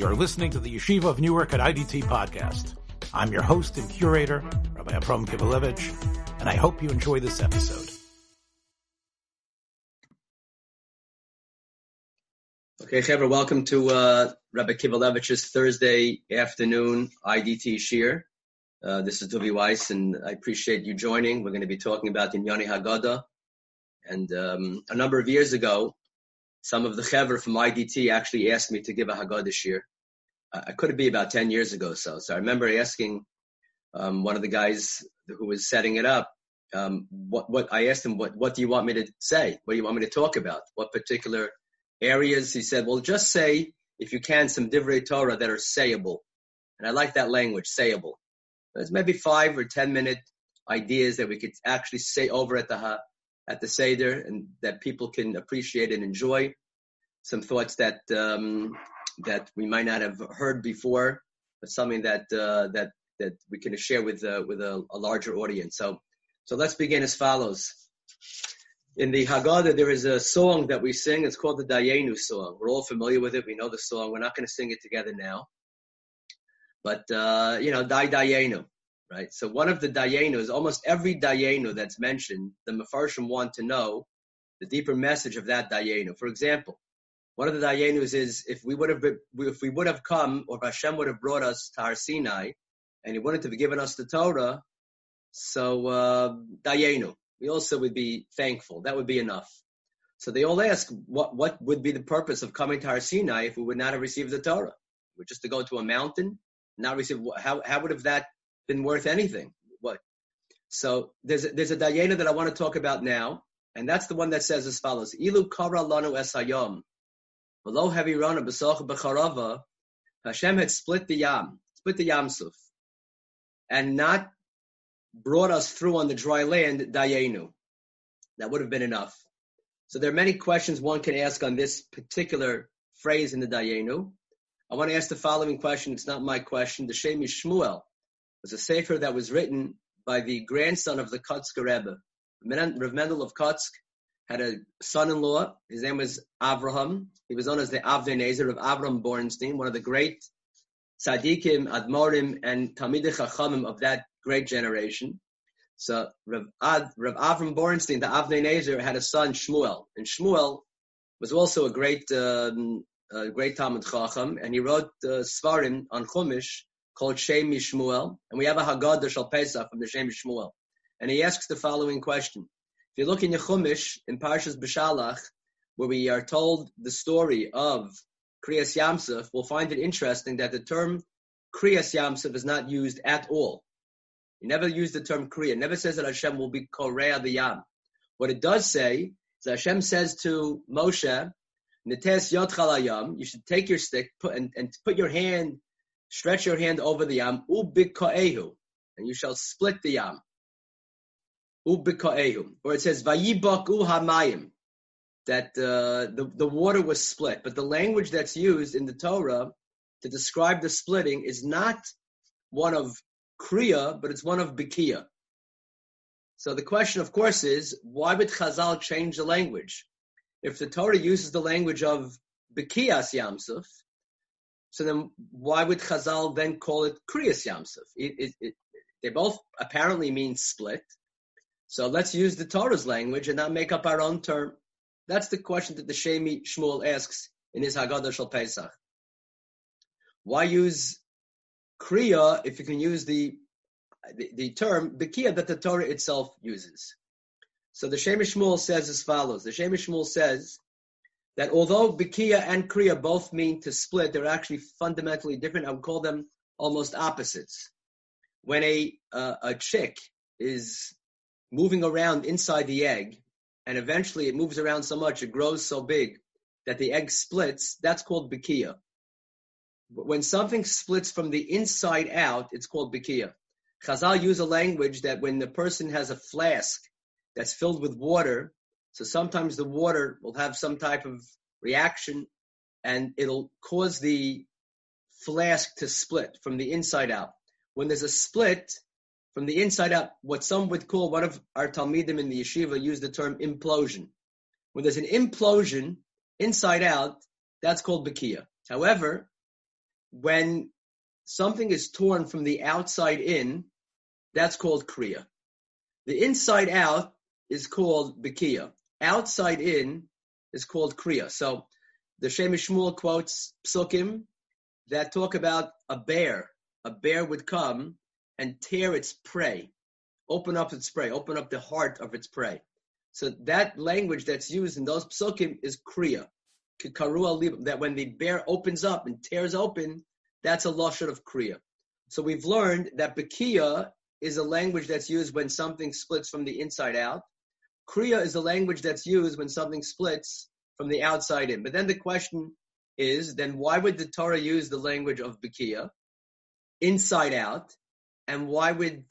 You're listening to the Yeshiva of Newark at IDT podcast. I'm your host and curator, Rabbi Abram Kibalevich, and I hope you enjoy this episode. Okay, Hever, welcome to uh, Rabbi Kivalevich's Thursday afternoon IDT Shir. Uh, this is Duvi Weiss, and I appreciate you joining. We're going to be talking about the Inyani Haggadah. And um, a number of years ago, some of the Hever from IDT actually asked me to give a Haggadah Shir. Uh, I could be about 10 years ago so. So I remember asking um, one of the guys who was setting it up, um, what, what I asked him, what, what do you want me to say? What do you want me to talk about? What particular areas? He said, well, just say, if you can, some divrei Torah that are sayable. And I like that language, sayable. There's maybe five or 10 minute ideas that we could actually say over at the, at the Seder and that people can appreciate and enjoy. Some thoughts that, um, that we might not have heard before, but something that, uh, that, that we can share with, uh, with a, a larger audience. So, so let's begin as follows. In the Haggadah, there is a song that we sing. It's called the Dayenu song. We're all familiar with it. We know the song. We're not going to sing it together now. But, uh, you know, Dai Dayenu, right? So one of the Dayenus, almost every Dayenu that's mentioned, the Mefarshim want to know the deeper message of that Dayenu. For example, one of the Dayenus is if we would have been, if we would have come, or Hashem would have brought us to Har Sinai, and He wanted to have given us the Torah, so uh, Dayenu, we also would be thankful. That would be enough. So they all ask, what what would be the purpose of coming to Har Sinai if we would not have received the Torah? We're just to go to a mountain, not receive. How how would have that been worth anything? What? So there's a, there's a dayena that I want to talk about now, and that's the one that says as follows: Ilu kara lanu esayom, below heavy rana b'soch b'charava, Hashem had split the yam, split the yamsuf, and not brought us through on the dry land, dayenu. That would have been enough. So there are many questions one can ask on this particular phrase in the dayenu. I want to ask the following question. It's not my question. The Shem Shmuel was a sefer that was written by the grandson of the Kotzker Rebbe. Rav Mendel of Kotsk had a son-in-law. His name was Avraham. He was known as the Avnei Nezer of Avram Bornstein, one of the great tzaddikim, admorim, and talmidei chachamim of that great generation. So Rav, Ad, Rav Avram Bornstein, the Avnei Nezer, had a son Shmuel, and Shmuel was also a great, um, a great Talmud Chacham, and he wrote uh, Svarim on Chumash called Shem Shmuel, and we have a Haggadah Shal Pesach from the Shem Shmuel, and he asks the following question: If you look in your Chumash in Parshas B'Shalach, where we are told the story of Kriyas Yamsuf, we'll find it interesting that the term Kriyas Yamsuf is not used at all. He never used the term Kriya. Never says that Hashem will be Korea the Yam. What it does say is that Hashem says to Moshe, Netes Yot you should take your stick put, and, and put your hand, stretch your hand over the Yam, Ubikoehu, and you shall split the Yam. Ubikoehu. Or it says, Vayibak Hamayim, that uh, the, the water was split. But the language that's used in the Torah to describe the splitting is not one of Kriya, but it's one of Bikia. So the question, of course, is why would Chazal change the language? If the Torah uses the language of Bikiyas Yamsuf, so then why would Chazal then call it Kriyas Yamsuf? It, it, it, they both apparently mean split. So let's use the Torah's language and not make up our own term. That's the question that the Shem MeShmuel asks in his Haggadah Shal Pesach. Why use Kriya if you can use the, the, the term Bikia that the Torah itself uses? So the Shem MeShmuel says as follows. The Shem MeShmuel says that although Bikia and Kriya both mean to split, they're actually fundamentally different. I would call them almost opposites. When a, uh, a chick is moving around inside the egg, and eventually it moves around so much, it grows so big that the egg splits, that's called bikia. When something splits from the inside out, it's called bikia. Chazal use a language that when the person has a flask that's filled with water, so sometimes the water will have some type of reaction and it'll cause the flask to split from the inside out. When there's a split, from the inside out, what some would call one of our Talmidim in the yeshiva use the term implosion. When there's an implosion inside out, that's called Bakia. However, when something is torn from the outside in, that's called kriya. The inside out is called bikia. Outside in is called kriya. So the Shem MeShmuel quotes psukim that talk about a bear. A bear would come and tear its prey, open up its prey, open up the heart of its prey. So that language that's used in those psukim is kriya. That when the bear opens up and tears open, that's a lashon of kriya. So we've learned that bikia is a language that's used when something splits from the inside out. Kriya is a language that's used when something splits from the outside in. But then the question is, then why would the Torah use the language of bikia, inside out, and why would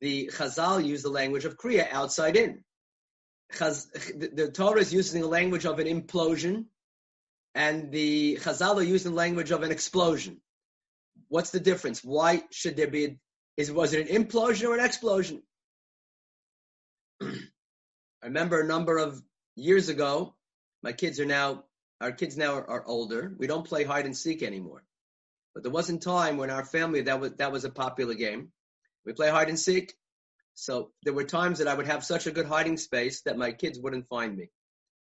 the Chazal use the language of kriya, outside in? Chaz, the, the Torah is using the language of an implosion, and the Chazal are using the language of an explosion. What's the difference? Why should there be is was it an implosion or an explosion? I remember a number of years ago, my kids are now our kids now are, are, older. We don't play hide and seek anymore. But there wasn't time when our family that was that was a popular game. We play hide and seek. So there were times that I would have such a good hiding space that my kids wouldn't find me.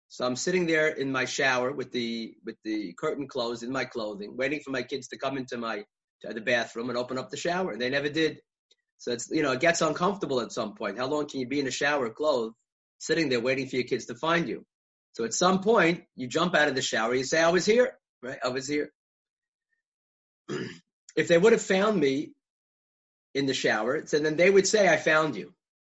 So I'm sitting there in my shower with the with the curtain closed in my clothing, waiting for my kids to come into my to the bathroom and open up the shower. They never did. So it's you know it gets uncomfortable at some point. How long can you be in a shower clothed, sitting there waiting for your kids to find you? So at some point you jump out of the shower, you say, "I was here, right? I was here." if they would have found me in the shower, so then they would say, "I found you."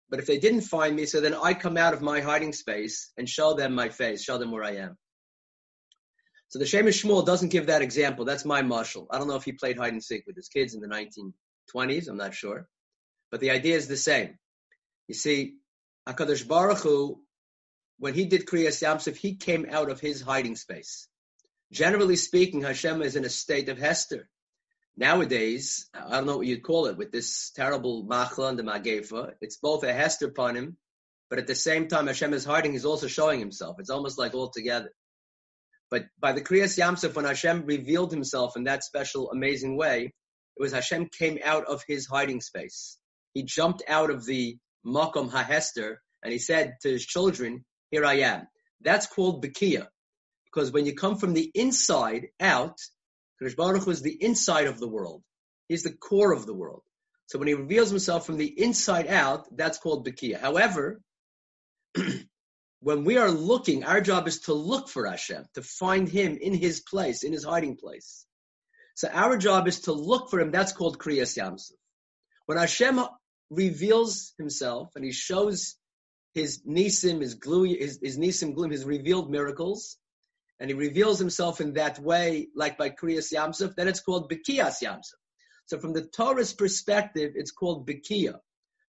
But if they didn't find me, so then I come out of my hiding space and show them my face, show them where I am. So the Shem MeShmuel doesn't give that example. That's my marshal. I don't know if he played hide and seek with his kids in the 1920s. I'm not sure. But the idea is the same. You see, HaKadosh Baruch Hu, when he did Kriyas Yamsuf, he came out of his hiding space. Generally speaking, Hashem is in a state of Hester. Nowadays, I don't know what you'd call it, with this terrible Machla and the Magefa, it's both a Hester upon him, but at the same time, Hashem is hiding, he's also showing himself. It's almost like all together. But by the Kriyas Yamsuf, when Hashem revealed himself in that special, amazing way, it was Hashem came out of his hiding space. He jumped out of the Makom HaHester and he said to his children, Here I am. That's called Bekia. Because when you come from the inside out, Krish Baruch Hu is the inside of the world. He's the core of the world. So when he reveals himself from the inside out, that's called Bekia. However, when we are looking, our job is to look for Hashem, to find Him in His place, in His hiding place. So our job is to look for Him. That's called Kriyas Yamsuf. When Hashem reveals Himself and He shows His nisim, His glue, His, his nisim gloom, His revealed miracles, and He reveals Himself in that way, like by Kriyas Yamsuf, then it's called Bekiyas Yamsuf. So from the Torah's perspective, it's called Bekiya.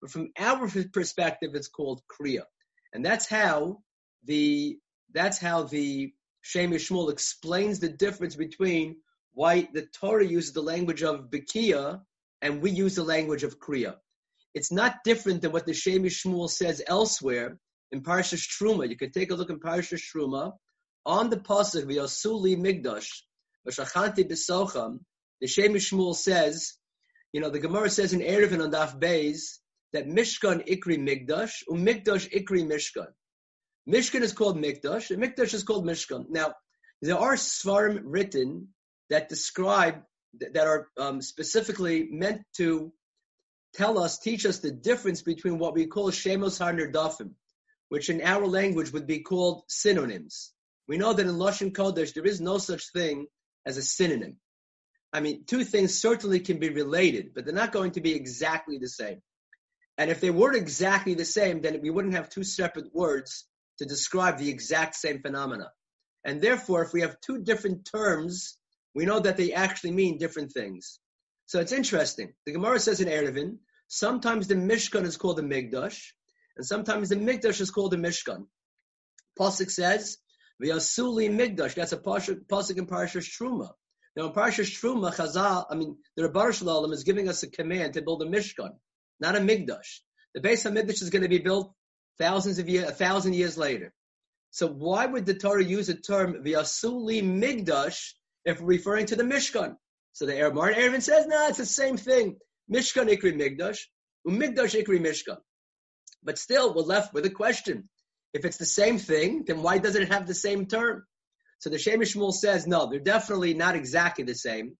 But from our perspective, it's called Kriya. And that's how the that's how the Shem MeShmuel explains the difference between why the Torah uses the language of Bekia and we use the language of Kriya. It's not different than what the Shem MeShmuel says elsewhere in Parashas Truma. You can take a look in Parashas Truma on the pasuk V'Yosuli Migdash V'Shachanti B'Socham. The Shem MeShmuel says, you know, the Gemara says in Eruvin on Daf Beis that Mishkan Ikri Migdash, Umigdash Ikri Mishkan. Mishkan is called Mikdash, and Mikdash is called Mishkan. Now, there are svarim written that describe, that are um, specifically meant to tell us, teach us the difference between what we call Shemos HaNerdafim, which in our language would be called synonyms. We know that in Lashon Kodesh there is no such thing as a synonym. I mean, two things certainly can be related, but they're not going to be exactly the same. And if they were exactly the same, then we wouldn't have two separate words to describe the exact same phenomena. And therefore, if we have two different terms, we know that they actually mean different things. So it's interesting. The Gemara says in Eruvin, sometimes the Mishkan is called the Migdash, and sometimes the Migdash is called the Mishkan. Pasuk says, V'yasuli Migdash. That's a pasuk in Parashas Truma. Now in Parashas Truma, Chazal, I mean, the Rebbe Shalom is giving us a command to build a Mishkan, not a Migdash. The base of Migdash is going to be built thousands of years, a thousand years later. So why would the Torah use the term v'asuli migdash if referring to the Mishkan? So the Martin Eruvin says, no, it's the same thing. Mishkan Ikri Migdash, Umigdash Ikri Mishkan. But still, we're left with a question. If it's the same thing, then why doesn't it have the same term? So the Shem Shmuel says, no, they're definitely not exactly the same,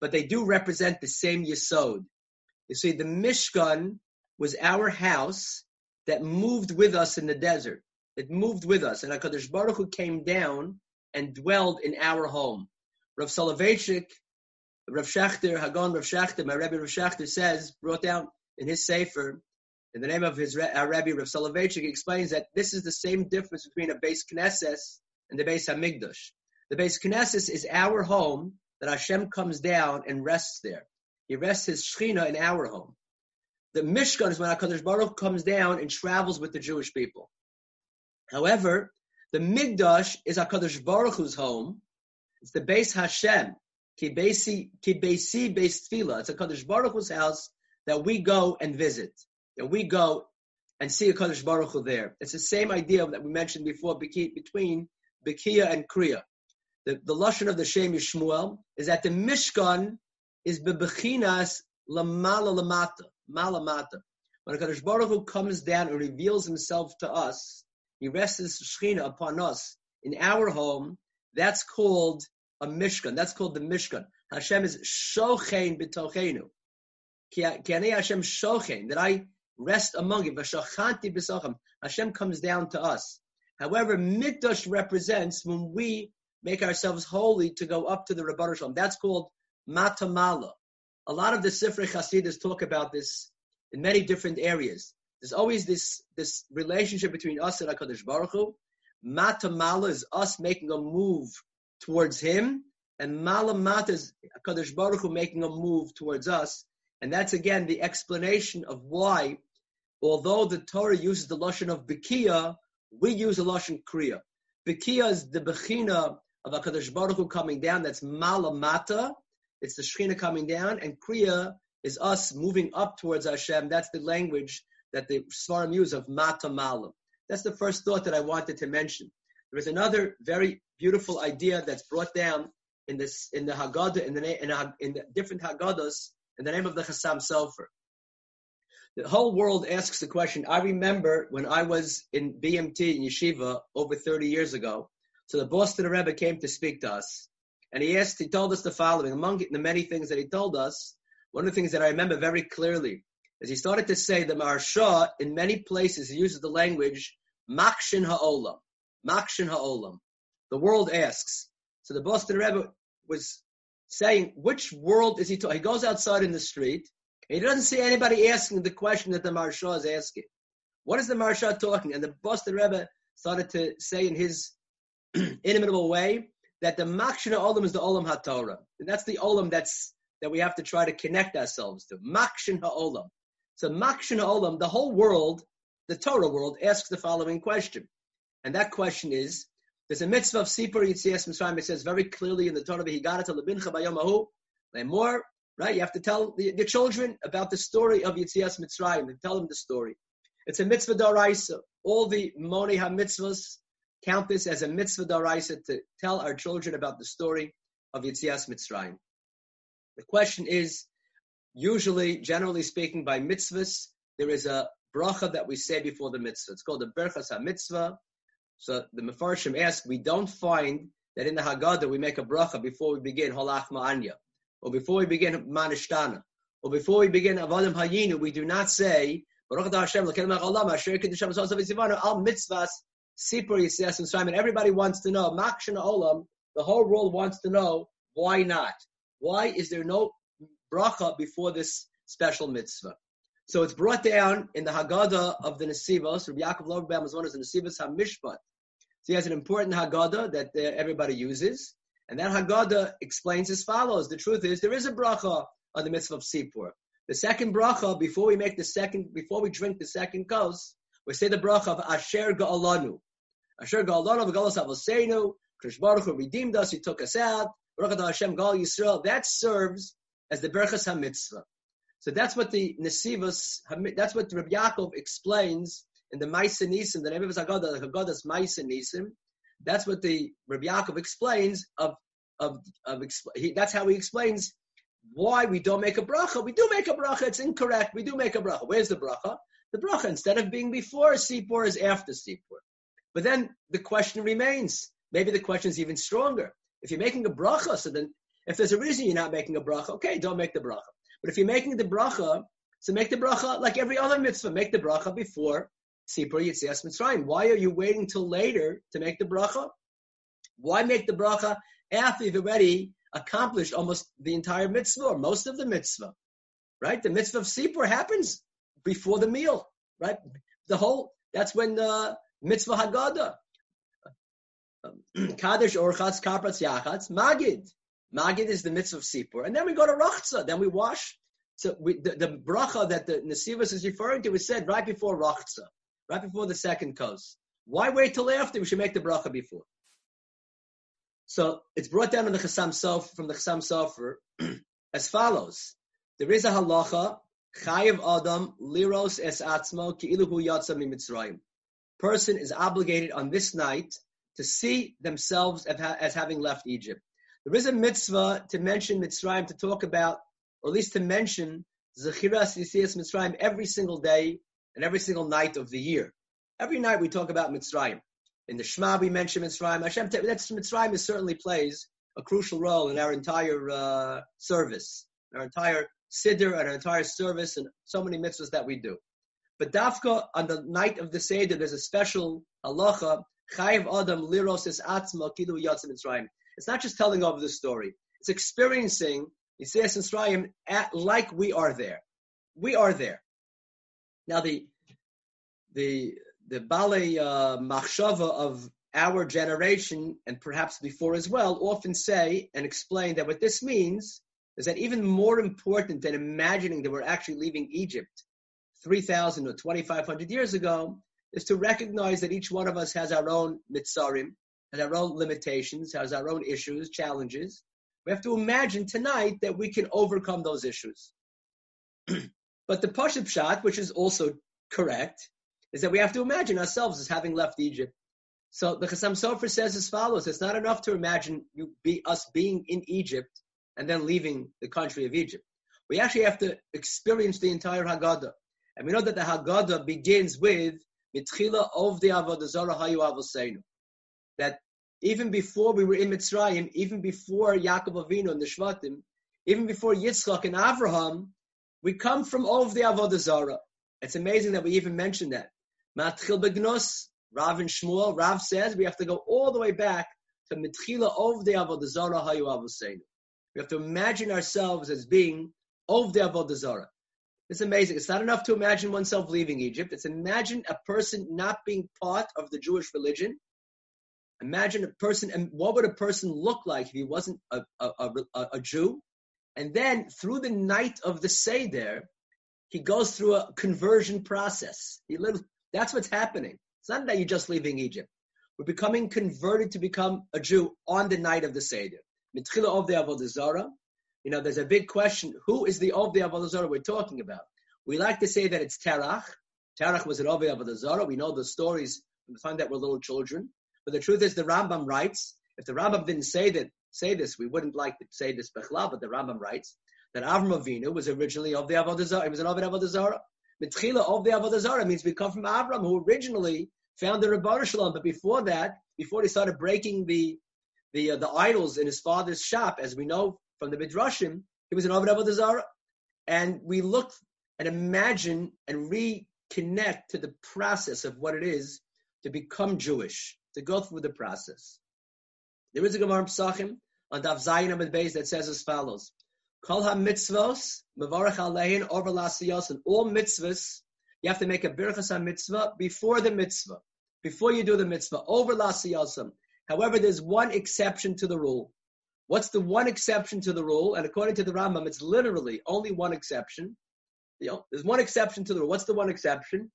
but they do represent the same Yisod. You see, the Mishkan was our house that moved with us in the desert. It moved with us, and HaKadosh Baruch Hu came down and dwelled in our home. Rav Soloveitchik, Rav Schachter, Hagon Rav Schachter, my Rebbe Rav Schachter says, brought down in his Sefer, in the name of his our Rebbe Rav Soloveitchik, he explains that this is the same difference between a base Knesset and the base Hamikdash. The base Knesset is our home that Hashem comes down and rests there. He rests his Shechina in our home. The Mishkan is when HaKadosh Baruch comes down and travels with the Jewish people. However, the Migdash is HaKadosh Baruch Hu's home. It's the base Hashem. Ki Beisi Beis Tefillah. It's HaKadosh Baruch Hu's house that we go and visit. That we go and see HaKadosh Baruch Hu there. It's the same idea that we mentioned before between Bekia and Kriya. The, the Lashon of the Shem MeShmuel is that the Mishkan is bebechinas lamala lamata, malamata. When HaKadosh Baruch Hu comes down and reveals himself to us, he rests his Shechina upon us in our home. That's called a Mishkan. That's called the Mishkan. Hashem is shochein b'tochenu. Ki Hashem shochein, that I rest among you. V'shachanti b'sochem. Hashem comes down to us. However, Mikdash represents when we make ourselves holy to go up to the Rabban Shalom. That's called Matamala. A lot of the Sifrei Hasidus talk about this in many different areas. There's always this, this relationship between us and HaKadosh Baruch Hu. Matamala is us making a move towards Him, and Malamat is HaKadosh Baruch Hu making a move towards us. And that's again the explanation of why, although the Torah uses the Lashon of Bekia, we use the Lashon Kriya. Bekia is the Bechina of HaKadosh Baruch Hu coming down, that's Malamata, it's the Shechina coming down, and Kriya is us moving up towards Hashem. That's the language that the Svarim use of Mata Malam. That's the first thought that I wanted to mention. There is another very beautiful idea that's brought down in this in the Haggadah in the in, in the different Haggadahs in the name of the Chassam Sofer. The whole world asks the question. I remember when I was in BMT in Yeshiva over 30 years ago. So the Boston Rebbe came to speak to us, and he asked. He told us the following. Among the many things that he told us, one of the things that I remember very clearly is he started to say the Maharsha in many places he uses the language Makshin Ha'olam. Makshin Ha'olam. The world asks. So the Boston Rebbe was saying, which world is he talking? He goes outside in the street, he doesn't see anybody asking the question that the Maharsha is asking. What is the Maharsha talking? And the Boston Rebbe started to say in his inimitable way that the Makshin Ha'olam is the Olam HaTorah. And that's the Olam that's that we have to try to connect ourselves to. Makshin Ha'olam. So Makshin Olam, the whole world, the Torah world, asks the following question. And that question is, there's a mitzvah of Sipur Yitzias Mitzrayim. It says very clearly in the Torah, V'higata lebincha bayomahu, more, right? You have to tell the, the, children about the story of Yitzias Mitzrayim and tell them the story. It's a mitzvah daraisa. All the Moni HaMitzvahs count this as a mitzvah daraisa to tell our children about the story of Yitzias Mitzrayim. The question is, usually, generally speaking, by mitzvahs, there is a bracha that we say before the mitzvah. It's called the Berchas HaMitzvah. So the Mefarshim ask, we don't find that in the Haggadah we make a bracha before we begin Holach Ma'anya, or before we begin Manishtana, or before we begin Avadim Hayinu, we do not say, Baruch Hashem, Al Mitzvahs, Sipur Yisiyas and Simon. Everybody wants to know, Makshana Olam, the whole world wants to know, why not? Why is there no bracha before this special mitzvah. So it's brought down in the Haggadah of the Nesivos. Rabbi Yaakov Lorberbaum is one of the Nesivos HaMishpat. So he has an important Haggadah that uh, everybody uses. And that Haggadah explains as follows. The truth is, there is a bracha on the mitzvah of Sipur. The second bracha, before we make the second, before we drink the second kos, we say the bracha of Asher Ga'alanu. Asher Ga'alanu, V'galas Avoseinu, Krish Baruch Hu redeemed us, he took us out, Baruch Hashem Gal Yisrael. That serves as the Berachas HaMitzvah. So that's what the Nesivos, that's what Rabbi Yaakov explains in the Maisa Nisim, the name of his Haggadah, the Haggadah's Maisa Nisim. That's what the Rabbi Yaakov explains of, of, of he, that's how he explains why we don't make a bracha. We do make a bracha. It's incorrect. We do make a bracha. Where's the bracha? The bracha, instead of being before Sipur, is after Sipur. But then the question remains. Maybe the question is even stronger. If you're making a bracha, so then if there's a reason you're not making a bracha, okay, don't make the bracha. But if you're making the bracha, so make the bracha like every other mitzvah. Make the bracha before Sipur Yitzias Mitzrayim. Why are you waiting till later to make the bracha? Why make the bracha after you've already accomplished almost the entire mitzvah or most of the mitzvah? Right? The mitzvah of Sipur happens before the meal. Right? The whole, that's when the mitzvah Haggadah. Kaddish Orchatz Kapratz Yachatz Magid. Magid is the mitzvah of Sipur. And then we go to Rachza. Then we wash. So we, the, the bracha that the Nesivas is referring to is said right before Rachza, right before the second kos. Why wait till after? We should make the bracha before. So it's brought down in the Chassam Sofer from the Chassam Sofer as follows. There is a halacha, chayiv adam liros es atzmo ki'iluhu yatsa mitzrayim. Person is obligated on this night to see themselves as having left Egypt. There is a mitzvah to mention Mitzrayim, to talk about, or at least to mention Zechiras Yisias Mitzrayim every single day and every single night of the year. Every night we talk about Mitzrayim. In the Shema we mention Mitzrayim. Hashem, that's, Mitzrayim certainly plays a crucial role in our entire uh, service, our entire Siddur and our entire service and so many mitzvahs that we do. But Dafka, on the night of the Seder, there's a special halacha, Chayiv Adam Liros is Atzma Kilu Yatzim Mitzrayim. It's not just telling over the story. It's experiencing Yisrael Mitzrayim at like we are there. We are there. Now the the the ballet uh, machshava of our generation and perhaps before as well often say and explain that what this means is that even more important than imagining that we're actually leaving Egypt 3,000 or 2,500 years ago is to recognize that each one of us has our own mitzarim, has our own limitations, has our own issues, challenges. We have to imagine tonight that we can overcome those issues. but the Pashup shot, which is also correct, is that we have to imagine ourselves as having left Egypt. So the Chassam Sofer says as follows: It's not enough to imagine you be us being in Egypt and then leaving the country of Egypt. We actually have to experience the entire Haggadah, and we know that the Haggadah begins with Mitchila of the Avodah Hayu that even before we were in Mitzrayim, even before Yaakov Avinu and the Shvatim, even before Yitzchak and Avraham, we come from all of the Avodah Zarah. It's amazing that we even mentioned that. Matchil Begnos, Rav and Shmuel, Rav says we have to go all the way back to Mitchila of the Avodah Zarah Hayu Avoseinu. We have to imagine ourselves as being of the Avodah Zarah. It's amazing. It's not enough to imagine oneself leaving Egypt. It's imagine a person not being part of the Jewish religion Imagine a person, and what would a person look like if he wasn't a, a, a, a Jew? And then through the night of the Seder, he goes through a conversion process. He literally, that's what's happening. It's not that you're just leaving Egypt. We're becoming converted to become a Jew on the night of the Seder. Mitchila of the Avodah Zarah. You know, there's a big question. Who is the of the Avodah Zarah we're talking about? We like to say that it's Terach. Terach was an of the Avodah Zarah. We know the stories from the time that we're little children. But the truth is, the Rambam writes. If the Rambam didn't say that, say this, we wouldn't like to say this. But the Rambam writes that Avram Avinu was originally of the Avodah Zarah. He was an Avodah Avodah Zarah. Mitchila of the Avodah Zarah means we come from Avram, who originally founded Rabban Shalom. But before that, before he started breaking the the uh, the idols in his father's shop, as we know from the Midrashim, he was an Avodah Avodah Zarah. And we look and imagine and reconnect to the process of what it is to become Jewish to go through the process. There is a Gemara Psachim on Daf Zayin Amid Beis that says as follows: Kol mitzvos mevarach alein over lasiyos and all mitzvahs you have to make a birchas ha mitzvah before the mitzvah, before you do the mitzvah over lasiyosam. However, there's one exception to the rule. What's the one exception to the rule? And according to the Rambam, it's literally only one exception. You know, there's one exception to the rule. What's the one exception?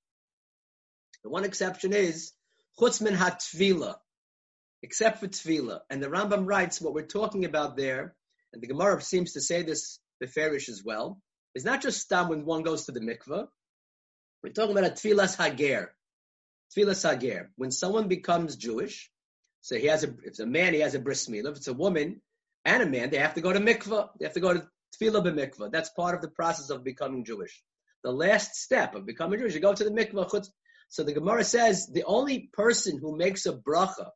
The one exception is Chutzmin hatvila, except for tvila. And the Rambam writes what we're talking about there, and the Gemara seems to say this beferish as well, is not just stam when one goes to the mikveh. We're talking about a tfilas hager. Tfilas hager. When someone becomes Jewish, so he has a, if it's a man, he has a bris milah. If it's a woman and a man, they have to go to mikveh. They have to go to tefillah b'mikvah. That's part of the process of becoming Jewish. The last step of becoming Jewish, you go to the mikvah. So the Gemara says the only person who makes a bracha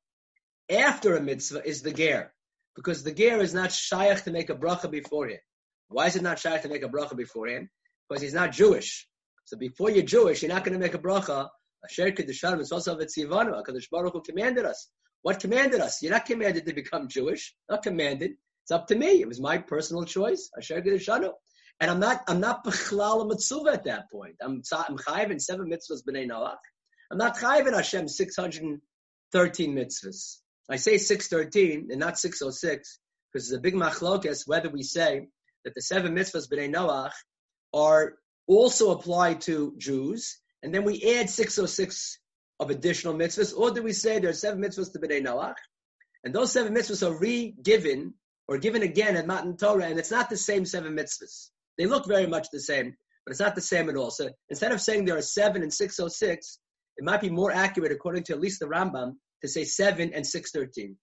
after a mitzvah is the ger, because the ger is not shaykh to make a bracha beforehand. Why is it not shaykh to make a bracha beforehand? Because he's not Jewish. So before you're Jewish, you're not going to make a bracha. Asher kedushan mitzvah v'tzivanu. Hakadosh Baruch Hu commanded us. What commanded us? You're not commanded to become Jewish. Not commanded. It's up to me. It was my personal choice. Asher kedushan. And I'm not, I'm not b'chlal mitzvah at that point. I'm, I'm chayiv in seven mitzvahs b'nei Noach. I'm not chayiv in Hashem 613 mitzvahs. I say 613 and not 606 because it's a big machlokas whether we say that the seven mitzvahs b'nei Noach are also applied to Jews, and then we add 606 of additional mitzvahs, or do we say there are seven mitzvahs to b'nei Noach, and those seven mitzvahs are re-given or given again at Matan Torah, and it's not the same seven mitzvahs. They look very much the same, but it's not the same at all. So instead of saying there are seven and 606, it might be more accurate, according to at least the Rambam, to say seven and 613.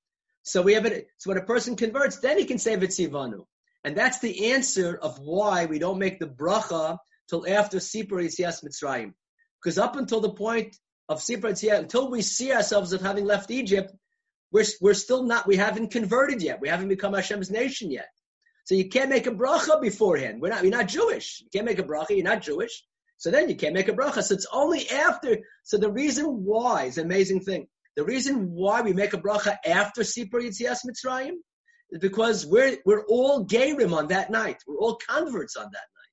So we have it. So when a person converts, then he can say Vitzivanu. And that's the answer of why we don't make the bracha till after Sipur Yitzias Mitzrayim. Because up until the point of Sipur Yitzias, until we see ourselves as having left Egypt, we're, we're still not, we haven't converted yet. We haven't become Hashem's nation yet. So you can't make a bracha beforehand. We're not, you're not Jewish. You can't make a bracha, you're not Jewish. So then you can't make a bracha. So it's only after. So the reason why is an amazing thing. The reason why we make a bracha after Sipur Yitzias Mitzrayim is because we're, we're all Gerim on that night. We're all converts on that night.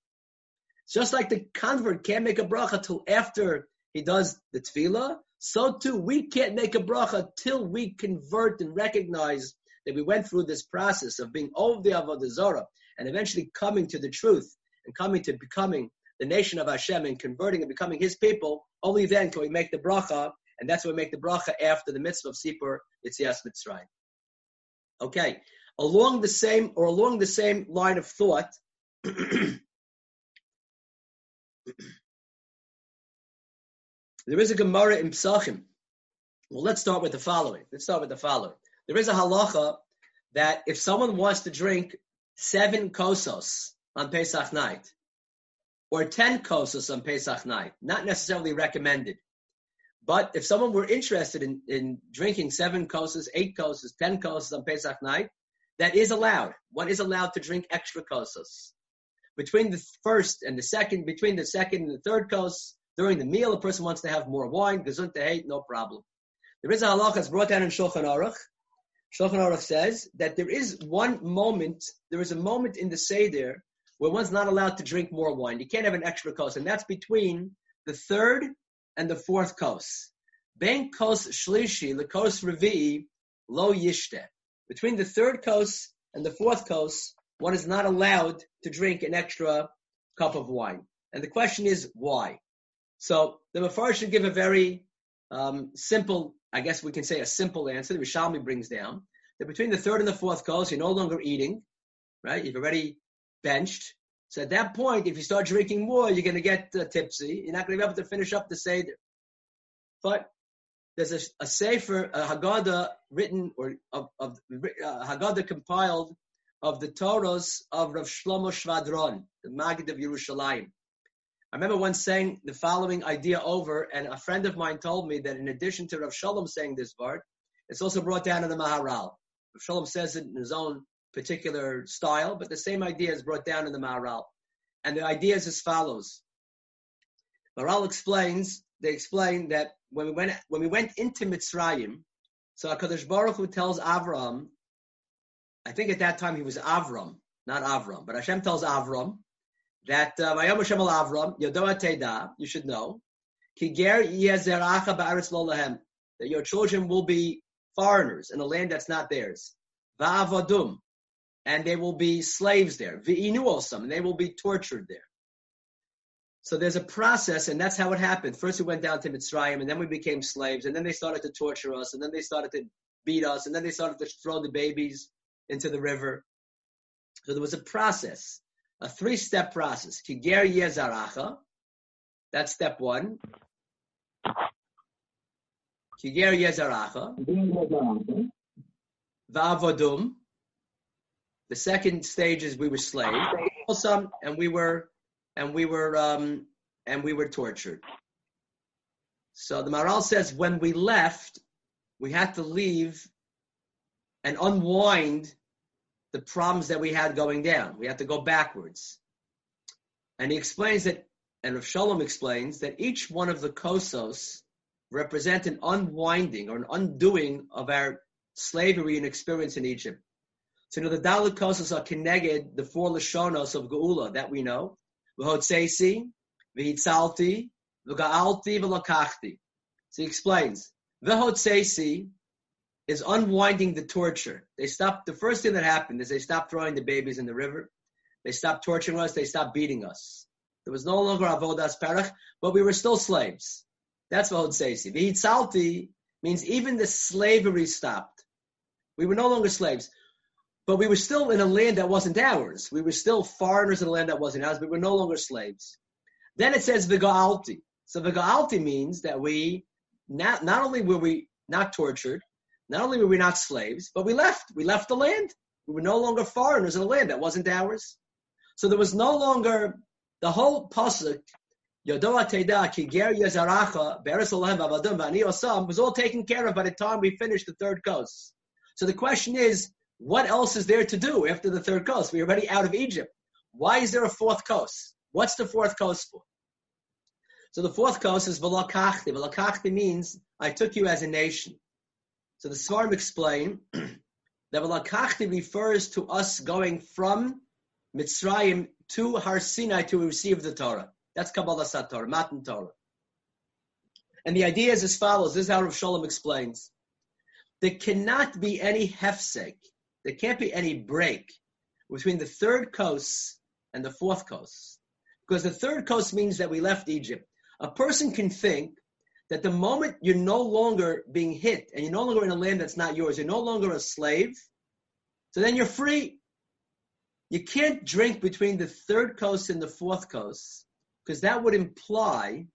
Just like the convert can't make a bracha till after he does the tefillah, so too we can't make a bracha till we convert and recognize that we went through this process of being over the Avodah Zarah and eventually coming to the truth and coming to becoming the nation of Hashem and converting and becoming His people. Only then can we make the bracha and that's why we make the bracha after the mitzvah of Sipur Yitzias Mitzrayim. Okay, along the same or along the same line of thought. there is a Gemara in Psachim. Well, let's start with the following. Let's start with the following. There is a halacha that if someone wants to drink seven kosos on Pesach night, or ten kosos on Pesach night, not necessarily recommended, but if someone were interested in, in drinking seven kosses, eight kosses, ten kosses on Pesach night, that is allowed. One is allowed to drink extra kosses. Between the first and the second, between the second and the third kos, during the meal, a person wants to have more wine, gesund to hate, no problem. There is a halacha that's brought down in Shulchan Aruch. Shulchan Aruch says that there is one moment, there is a moment in the Seder where one's not allowed to drink more wine. You can't have an extra kos, and that's between the third and the fourth kos. Ben kos shlishi, the kos revi, lo yishte. Between the third kos and the fourth kos, one is not allowed to drink an extra cup of wine. And the question is why? So the should give a very um, simple, I guess we can say a simple answer. The Yerushalmi brings down that between the third and the fourth kos, you're no longer eating, right? You've already benched. So at that point, if you start drinking more, you're going to get uh, tipsy. You're not going to be able to finish up the Seder. But there's a, a a Haggadah written, or of, of uh, Haggadah compiled of the Torahs of Rav Shalom Schwadron, the Maggid of Yerushalayim. I remember once saying the following idea over, and a friend of mine told me that in addition to Rav Shalom saying this part, it's also brought down in the Maharal. Rav Shalom says it in his own particular style, but the same idea is brought down in the Maharal. And the idea is as follows. Maharal explains, they explain that when we went, when we went into Mitzrayim, so HaKadosh Baruch Hu tells Avram, I think at that time he was Avram, not Avram, but Hashem tells Avram that uh, Vayom Hashem al Avram, Yodoa Teda, you should know, Kiger Yezeracha Ba'aretz Lo Lahem, that your children will be foreigners in a land that's not theirs. Va'avadum, and they will be slaves there. V'inu osam, and they will be tortured there. So there's a process, and that's how it happened. First, we went down to Mitzrayim, and then we became slaves, and then they started to torture us, and then they started to beat us, and then they started to throw the babies into the river. So there was a process, a three-step process. Kiger yezaracha, that's step one. Kiger yezaracha. Va'avodum, the second stage is we were slaves. and we were and we were um, and we were tortured. So the Maharal says when we left, we had to leave and unwind the problems that we had going down. We have to go backwards. And he explains that, and Rav Shalom explains that each one of the kosos represent an unwinding or an undoing of our slavery and experience in Egypt. So, you know, the Dalit kosos are connected, the four Lashonos of Geula that we know. V'hotzesi, v'hitzalti, v'ga'alti, v'lakachti. So he explains, v'hotzesi is unwinding the torture. They stopped, the first thing that happened is they stopped throwing the babies in the river. They stopped torturing us. They stopped beating us. There was no longer avodas perach, but we were still slaves. That's what Hodsesi. V'itzalti means even the slavery stopped. We were no longer slaves, but we were still in a land that wasn't ours. We were still foreigners in a land that wasn't ours, we were no longer slaves. Then it says v'ga'alti. So v'ga'alti means that we, not, not only were we not tortured, not only were we not slaves, but we left. We left the land. We were no longer foreigners in a land that wasn't ours. So there was no longer the whole pasuk. Yodoa Teda Kiger Yezaracha Beres Osam was all taken care of by the time we finished the third coast. So the question is, what else is there to do after the third coast? We're already out of Egypt. Why is there a fourth coast? What's the fourth coast for? So the fourth coast is Velakachti. Velakachti means I took you as a nation. So the Svarim explain that Velakachti refers to us going from Mitzrayim to Har Sinai to receive the Torah. That's Kabbalah Sator, Matan Torah. And the idea is as follows. This is how Rav Shalom explains. There cannot be any hefsek. There can't be any break between the third coast and the fourth coast. Because the third coast means that we left Egypt. A person can think that the moment you're no longer being hit and you're no longer in a land that's not yours, you're no longer a slave, so then you're free. You can't drink between the third coast and the fourth coast because that would imply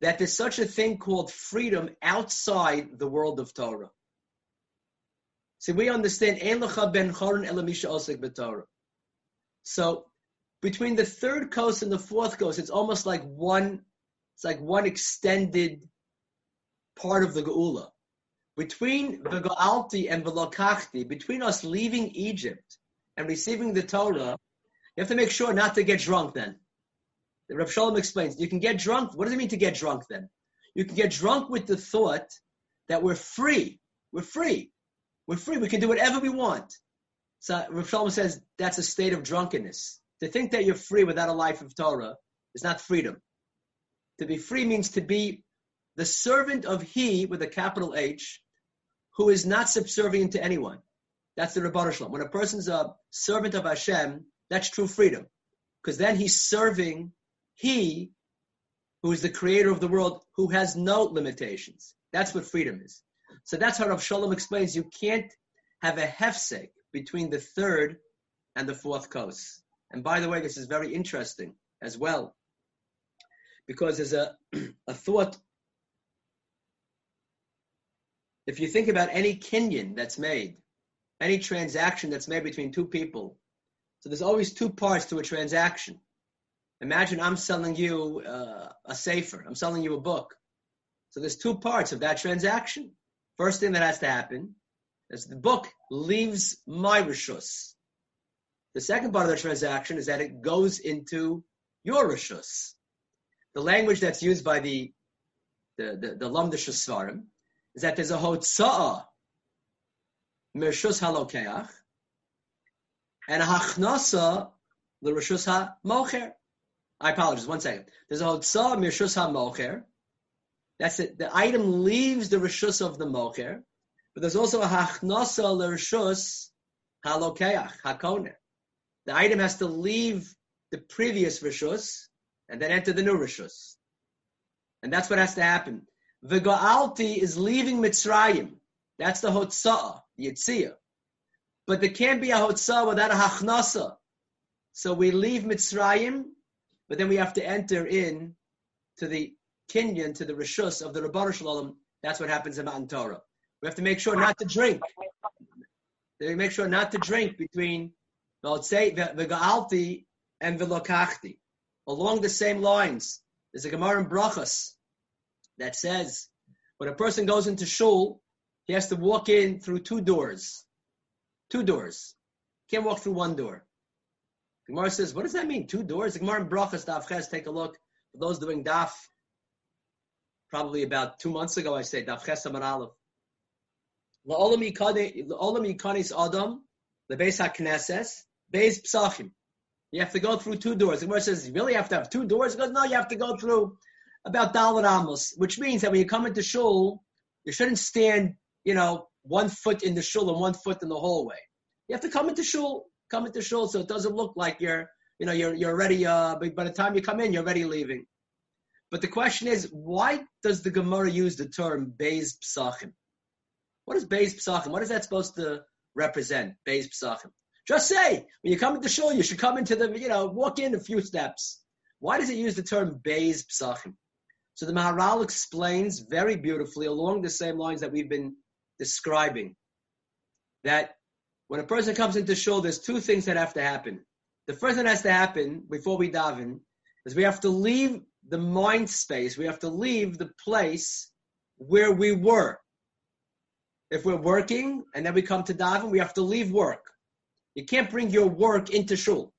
that there's such a thing called freedom outside the world of Torah. See, we understand ben Elamisha. So between the third coast and the fourth coast, it's almost like one it's like one extended part of the Geula. Between the Ga'alti and the Lokachti, between us leaving Egypt and receiving the Torah, you have to make sure not to get drunk then. The Rav Shalom explains, you can get drunk. What does it mean to get drunk then? You can get drunk with the thought that we're free. We're free. We're free. We can do whatever we want. So Rav Shalom says that's a state of drunkenness. To think that you're free without a life of Torah is not freedom. To be free means to be the servant of He with a capital H, who is not subservient to anyone. That's the Rabban Shalom. When a person's a servant of Hashem, that's true freedom. Because then he's serving He, who is the creator of the world, who has no limitations. That's what freedom is. So that's how Rav Shalom explains you can't have a hefsek between the third and the fourth coast. And by the way, this is very interesting as well because there's a, a thought. If you think about any kinyan that's made, any transaction that's made between two people, so there's always two parts to a transaction. Imagine I'm selling you uh, a safer, I'm selling you a book. So there's two parts of that transaction. First thing that has to happen is the book leaves my rishus. The second part of the transaction is that it goes into your rishus the language that's used by the the the, the is that there's a hotza'a mershus halokeach and a hachnasa l'rishus ha-mocher. I apologize. One second. There's a hotza'a mershus ha-mocher. That's it. The item leaves the rishus of the mocher, but there's also a hachnasa l'rishus halokeach hakoner. The item has to leave the previous rishus and then enter the new Rishus. And that's what has to happen. The Ga'alti is leaving Mitzrayim. That's the Hotza'ah, the Yitziyah. But there can't be a Hotza'ah without a Hachnasa. So we leave Mitzrayim, but then we have to enter in to the Kinyan, to the Rishus of the Rabban Shalom. That's what happens in Matan Torah. We have to make sure not to drink. We make sure not to drink between say v'ga'alti and v'lokachti. Along the same lines, there's a Gemara in Brachas that says when a person goes into shul, he has to walk in through two doors. Two doors. Can't walk through one door. Gemara says, what does that mean? Two doors? The Gemara in Brachas, Daf Ches, take a look. For those doing Daf, probably about two months ago, I say Daf Ches Amar Aleph. La'olam yikanis adam, the Beis HaKnesses, Beis Psachim. You have to go through two doors. The Gemara says, you really have to have two doors? He goes, no, you have to go through about Dalit Amos, which means that when you come into shul, you shouldn't stand, you know, one foot in the shul and one foot in the hallway. You have to come into shul, come into shul, so it doesn't look like you're, you know, you're you're already. Uh, by the time you come in, you're already leaving. But the question is, why does the Gemara use the term Beis Psachim? What is Beis Psachim? What is that supposed to represent? Beis Psachim. Just say when you come into shul, you should come into the, you know, walk in a few steps. Why does it use the term Beis Psachim? So the Maharal explains very beautifully along the same lines that we've been describing that when a person comes into shul, there's two things that have to happen. The first thing that has to happen before we daven is we have to leave the mind space. We have to leave the place where we were. If we're working and then we come to daven, we have to leave work. You can't bring your work into shul.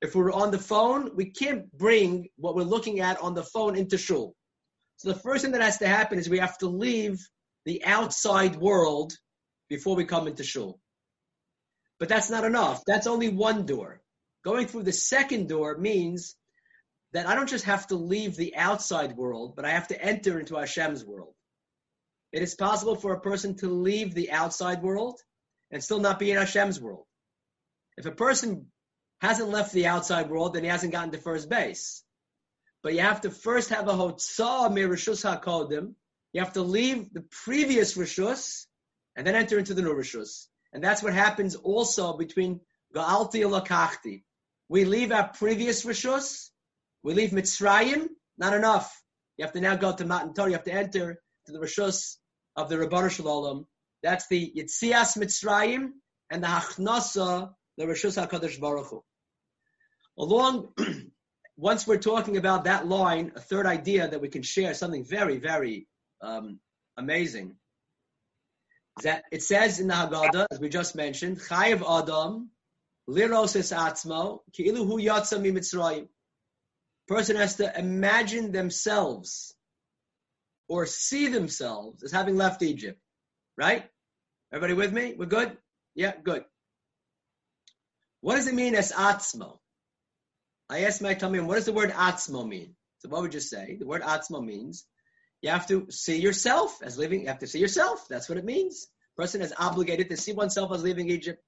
If we're on the phone, we can't bring what we're looking at on the phone into shul. So the first thing that has to happen is we have to leave the outside world before we come into shul. But that's not enough. That's only one door. Going through the second door means that I don't just have to leave the outside world, but I have to enter into Hashem's world. It is possible for a person to leave the outside world and still not be in Hashem's world. If a person hasn't left the outside world, then he hasn't gotten to first base. But you have to first have a hotzah mirishus hakodim. You have to leave the previous rishus and then enter into the new rishus. And that's what happens also between ga'alti and lakachti. We leave our previous rishus, we leave Mitzrayim, not enough. You have to now go to Matan Torah. You have to enter to the rishus of the Ribbono Shel Olam. That's the Yetzias Mitzrayim and the Hachnasa, the Rishus HaKadosh Baruch Hu. Along, once we're talking about that line, a third idea that we can share, something very, very um, amazing, is that it says in the Haggadah, as we just mentioned, Chayiv Adam, Liros es Atzmo, Ki'ilu Hu Yatza Mi Mitzrayim. Person has to imagine themselves or see themselves as having left Egypt. Right? Everybody with me? We're good? Yeah, good. What does it mean as Atzmo? I asked my Talmud, what does the word atzmo mean? So what would you say? The word atzmo means you have to see yourself as living, you have to see yourself. That's what it means. Person is obligated to see oneself as leaving Egypt.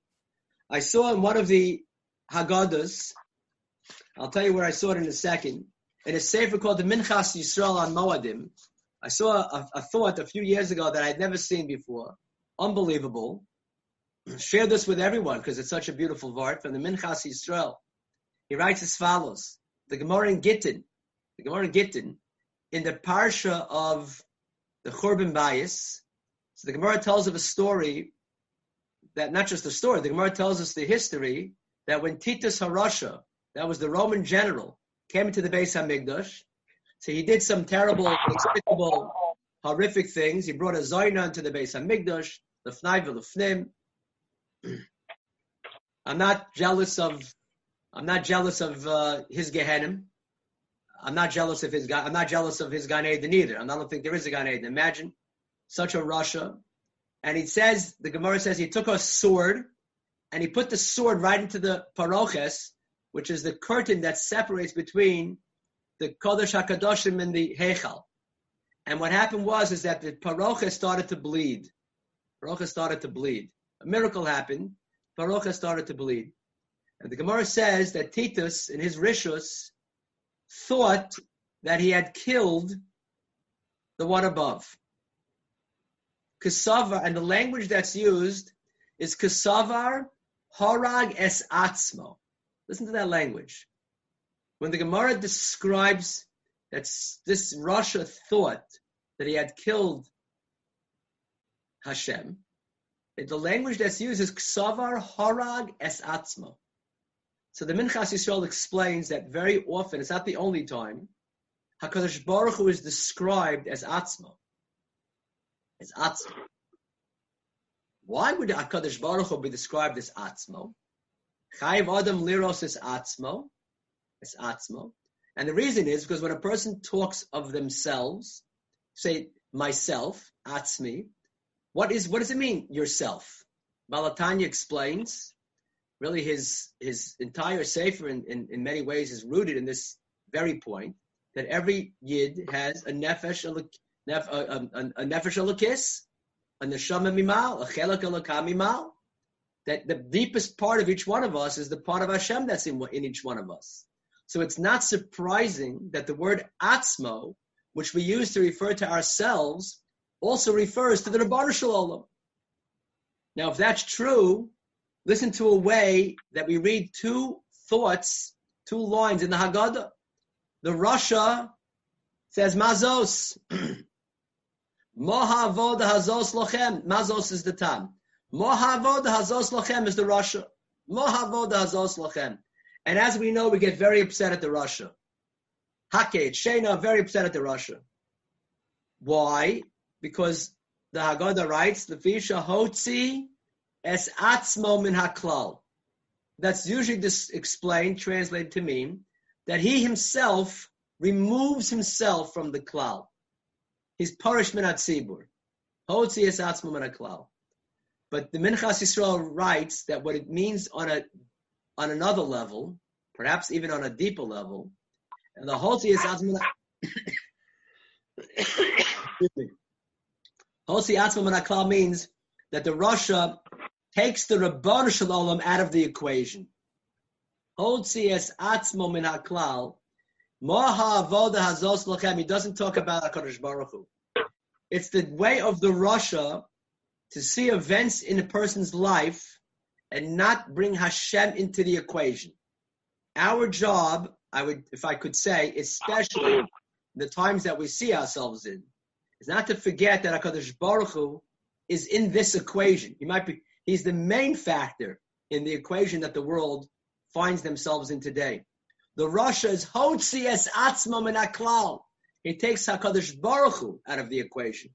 I saw in one of the Haggadahs, I'll tell you where I saw it in a second, in a sefer called the Minchas Yisrael on Moadim. I saw a, a thought a few years ago that I'd never seen before. Unbelievable. Share this with everyone because it's such a beautiful vart from the Minchas Yisrael. He writes as follows: The Gemara in Gittin, the Gemara in Gittin, in the parsha of the Churban Bayis. So the Gemara tells of a story that not just the story. The Gemara tells us the history that when Titus Harasha, that was the Roman general, came into the Beis Hamikdash, so he did some terrible, horrific things. He brought a Zayna into the Beis Hamikdash, the Fnai V'Lefnim. I'm not jealous of I'm not jealous of uh, his Gehenim. I'm not jealous of his I'm not jealous of his Gan Eden either. I don't think there is a Gan Eden. Imagine such a rasha. And he says, the Gemara says he took a sword and he put the sword right into the paroches, which is the curtain that separates between the Kodesh HaKadoshim and the Heichal. And what happened was is that the paroches started to bleed. Paroches started to bleed. A miracle happened. Paroches started to bleed. And the Gemara says that Titus, in his rishus, thought that he had killed the one above. Kasavar, and the language that's used is Kasavar Harag es Atzmo. Listen to that language. When the Gemara describes that this rasha thought that he had killed Hashem, The language that's used is ksavar harag es atzmo. So the Minchas Yisrael explains that very often, it's not the only time, HaKadosh Baruch Hu is described as atzmo. As atzmo. Why would HaKadosh Baruch Hu be described as atzmo? Chayiv Adam Liros is atzmo. It's atzmo. And the reason is because when a person talks of themselves, say myself, atzmi, what is what does it mean, yourself? Baal HaTanya explains, really his his entire sefer in, in, in many ways is rooted in this very point, that every yid has a nefesh a, a, a, a nefesh alakis, a neshama mimal, a chelak mimal. That the deepest part of each one of us is the part of Hashem that's in, in each one of us. So it's not surprising that the word atzmo, which we use to refer to ourselves, also refers to the Ribbono Shel Olam. Now, if that's true, listen to a way that we read two thoughts, two lines in the Haggadah. The Rasha says Mazos. Mohavod hazos lochem. Mazos is the tam. Mohavod hazos lochem is the Rasha. Mohavod hazos lochem. And as we know, we get very upset at the Rasha. Haket, Shena, very upset at the Rasha. Why? Because the Haggadah writes, Lefisha hotzi es atzmo min haklal. That's usually this explained, translated to mean that he himself removes himself from the klal. He's parish min hatzibur. Hotzi es atzmo min haklal. But the Minchas Yisrael writes that what it means on a on another level, perhaps even on a deeper level. And the Hotzi is Atzman. Hotzi Atzman means that the Rasha takes the Ribbono Shel Olam out of the equation. Hotzi es Atzmo min haklal. Moha avoda hazos lochem. He doesn't talk about Hakadosh Baruch Hu. It's the way of the Rasha to see events in a person's life and not bring Hashem into the equation. Our job, I would, if I could say, especially the times that we see ourselves in, is not to forget that Hakadosh Baruch Hu is in this equation. He might be, he's the main factor in the equation that the world finds themselves in today. The Rasha is Hotzi es Atzma min He takes Hakadosh Baruch Hu out of the equation.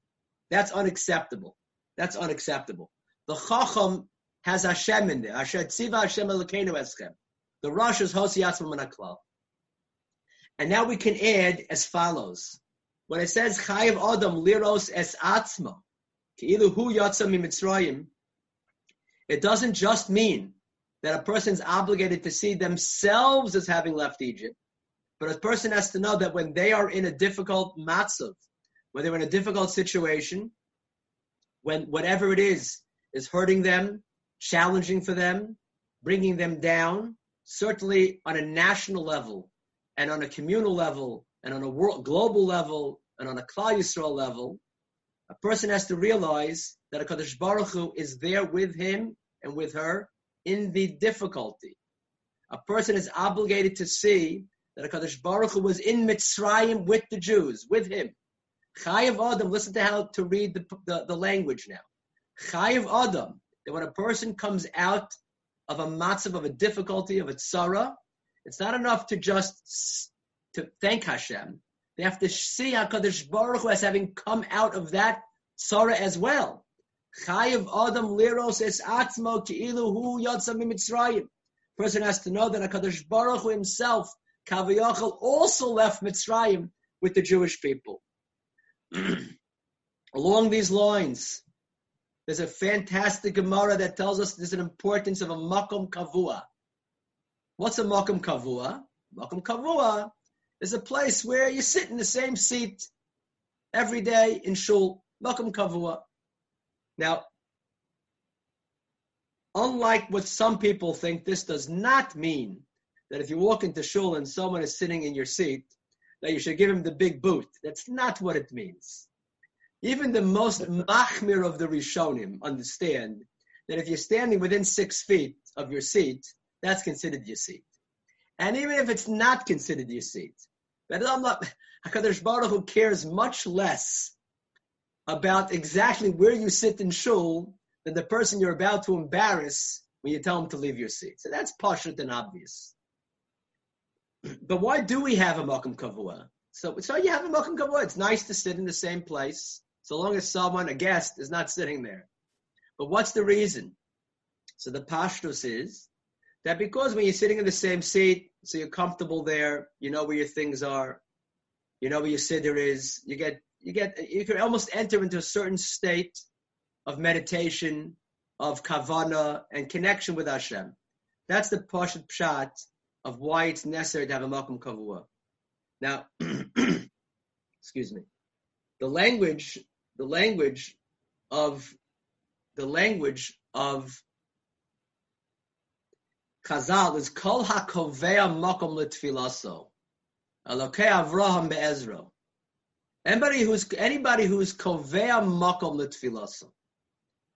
That's unacceptable. That's unacceptable. The Chacham has Hashem in there. Asher tziva Hashem elokeinu eschem. The Rosh is Hosi Yatzma Manaklal. And now we can add as follows. When it says Chayiv Adam Liros Es Atzma, Ki'ilu Hu Mitzrayim, it doesn't just mean that a person is obligated to see themselves as having left Egypt, but a person has to know that when they are in a difficult matzav, when they're in a difficult situation, when whatever it is is hurting them, challenging for them, bringing them down, certainly on a national level and on a communal level and on a world, global level and on a Klal Yisrael level, a person has to realize that a Kadosh Baruch Hu is there with him and with her in the difficulty. A person is obligated to see that a Kadosh Baruch Hu was in Mitzrayim with the Jews, with him. Chayiv Adam, listen to how to read the, the, the language now. Chayiv Adam, that when a person comes out of a matzav, of a difficulty, of a tzara, it's not enough to just to thank Hashem. They have to see HaKadosh Baruch Hu as having come out of that tzara as well. Chayiv Adam Liros es atzmo ki'ilu hu yotza Mitzrayim. Person has to know that HaKadosh Baruch Hu himself, Kaviyachal, also left Mitzrayim with the Jewish people. Along these lines, there's a fantastic Gemara that tells us there's an importance of a makom kavua. What's a makom kavua? Makom kavua is a place where you sit in the same seat every day in shul. Makom kavua. Now, unlike what some people think, this does not mean that if you walk into shul and someone is sitting in your seat, that you should give him the big boot. That's not what it means. Even the most machmir of the Rishonim understand that if you're standing within six feet of your seat, that's considered your seat. And even if it's not considered your seat, but HaKadosh Baruch Hu cares much less about exactly where you sit in shul than the person you're about to embarrass when you tell him to leave your seat. So that's pashut and obvious. But why do we have a makom kavua? So, so you have a makom kavua. It's nice to sit in the same place, so long as someone, a guest, is not sitting there. But what's the reason? So the pashtus is that because when you're sitting in the same seat, so you're comfortable there, you know where your things are, you know where your siddur is, you get you get you can almost enter into a certain state of meditation, of kavana and connection with Hashem. That's the pashat pshat of why it's necessary to have a makom kavua. Now, excuse me, the language, the language of the language of Chazal is kol hakovea makom litfilaso. Elokei Avraham be'ezro. Anybody who's anybody who's kovea makom litfilaso,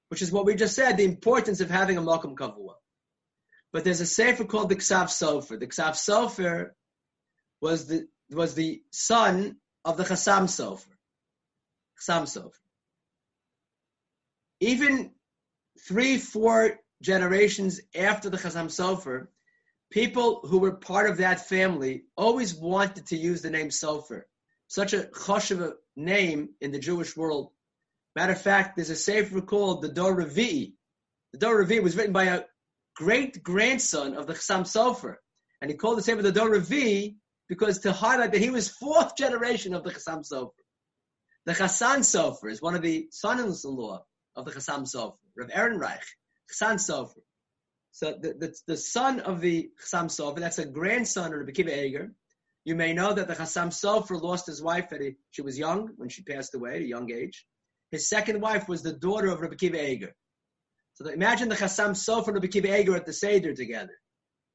which is what we just said, the importance of having a makom kavua. But there's a sefer called the Ksav Sofer. The Ksav Sofer was the was the son of the Chassam Sofer. Chassam Sofer. Even three, four generations after the Chassam Sofer, people who were part of that family always wanted to use the name Sofer. Such a choshev name in the Jewish world. Matter of fact, there's a sefer called the Dor Revi'i. The Dor Revi'i was written by a great grandson of the Chassam Sofer, and he called the sefer the Dor Revi'i because to highlight that he was fourth generation of the Chassam Sofer. The Chassan Sofer is one of the sons-in-law of the Chassam Sofer, Rav Ehrenreich, Chassan Sofer. So the, the, the, son of the Chassam Sofer, that's a grandson of Rabbi Akiva Eger. You may know that the Chassam Sofer lost his wife at a, she was young when she passed away at a young age. His second wife was the daughter of Rabbi Akiva Eger. So the, imagine the Chassam Sofer and Rabbi Akiva Eger at the Seder together.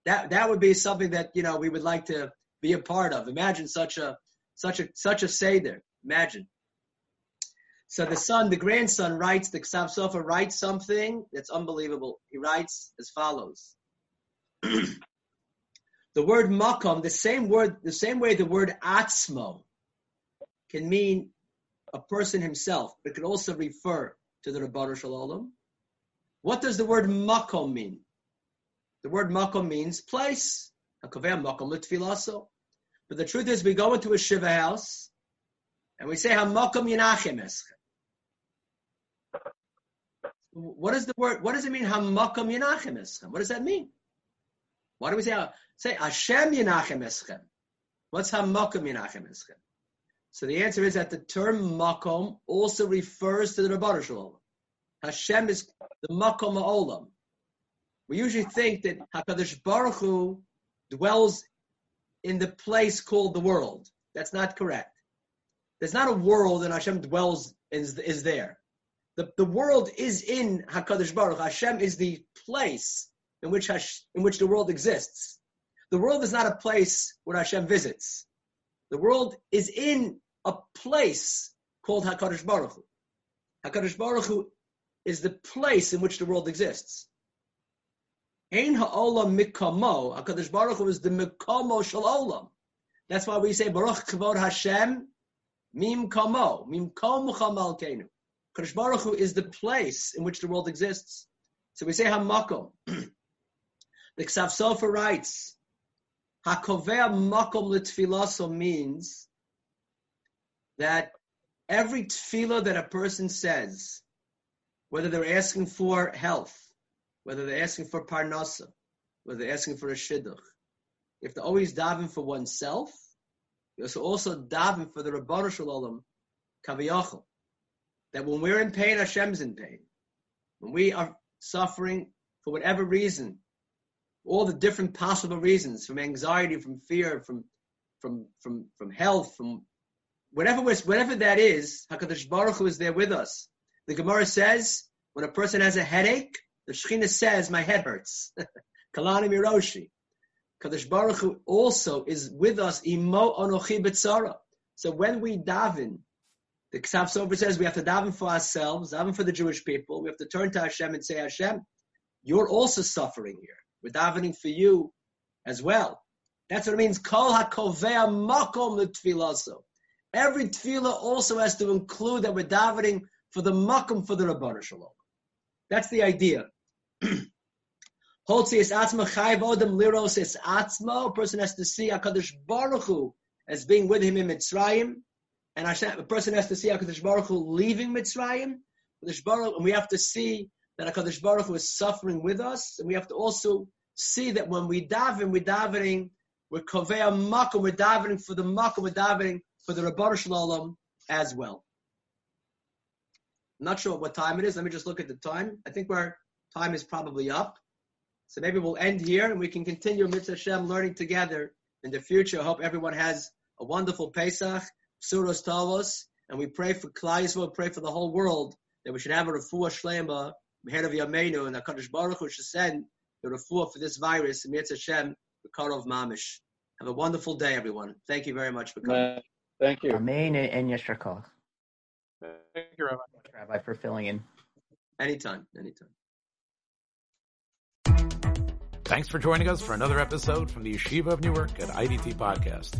That that would be something that you know we would like to be a part of. Imagine such a such a such a Seder. Imagine. So the son, the grandson, writes, the Ksav Sofer writes something that's unbelievable. He writes as follows. the word makom, the same word, the same way the word atzmo can mean a person himself, but it can also refer to the Ribbono Shel Olam. What does the word makom mean? The word makom means place. But the truth is, we go into a shiva house and we say, "Hamakom Yinachem Eschem." What is the word? What does it mean? Hamakam Yenachem Eschem. What does that mean? Why do we say uh, say Hashem Yenachem Eschem? What's Hamakam Yenachem Eschem? So the answer is that the term makom also refers to the Ribbono Shel Olam. Hashem is the makom olam. We usually think that Hakadosh Baruch Hu dwells in the place called the world. That's not correct. There's not a world and Hashem dwells is, is there. The, the world is in Hakadosh Baruch. Hashem is the place in which Hash, in which the world exists. The world is not a place where Hashem visits. The world is in a place called Hakadosh Baruch Hu. Hakadosh Baruch Hu is the place in which the world exists. Ein ha'olam mikamo. Hakadosh Baruch Hu is the mikamo shel olam. That's why we say Baruch Kavod Hashem mim kamo mim kom chamal kenu. Kadosh Baruch Hu is the place in which the world exists. So we say Hamakom. the Ksav Sofer writes, Hakovea Makom Litfilaso means that every tefillah that a person says, whether they're asking for health, whether they're asking for parnasa, whether they're asking for a shidduch, if they're always davening for oneself, you also daven for the Ribbono Shel Olam, Kaviyachal that when we're in pain, Hashem's in pain. When we are suffering for whatever reason, all the different possible reasons, from anxiety, from fear, from from from from health, from whatever whatever that is, Hakadosh Baruch Hu is there with us. The Gemara says when a person has a headache, the Shekhinah says, "My head hurts." Kalani miroshi. Kadosh Baruch Hu also is with us. Imo onochi betzara. So when we daven, the Ksav Sofer says we have to daven for ourselves, daven for the Jewish people. We have to turn to Hashem and say, Hashem, you're also suffering here. We're davening for you as well. That's what it means. Kol hakovea makom. Every tefillah also has to include that we're davening for the makom for the Ribbono Shel Olam. That's the idea. Holtzi is atzma chayv odem liros is atzma. A person has to see Hakadosh Baruch Hu as being with him in Mitzrayim, and Hashem, a person has to see Hakadosh Baruch Hu leaving Mitzrayim. Baruch, and we have to see that Hakadosh Baruch Hu is suffering with us, and we have to also see that when we daven, we're davening, we're kovei makom, we're davening for the makom, we're davening for the Ribbono Shel Olam as well. I'm not sure what time it is. Let me just look at the time. I think our time is probably up. So maybe we'll end here and we can continue Mitzvah Hashem learning together in the future. I hope everyone has a wonderful Pesach, Suros Tavos, and we pray for Klal Yisrael, pray for the whole world that we should have a refuah shlema, head of Yameinu, and HaKadosh Baruch Hu should send the refuah for this virus, Mitzvah Hashem, of Mamish. Have a wonderful day, everyone. Thank you very much for coming. Thank you. Amen and Yeshar Thank you, Rabbi. Rabbi, for filling in. Anytime, anytime. Thanks for joining us for another episode from the Yeshiva of Newark at IDT Podcast.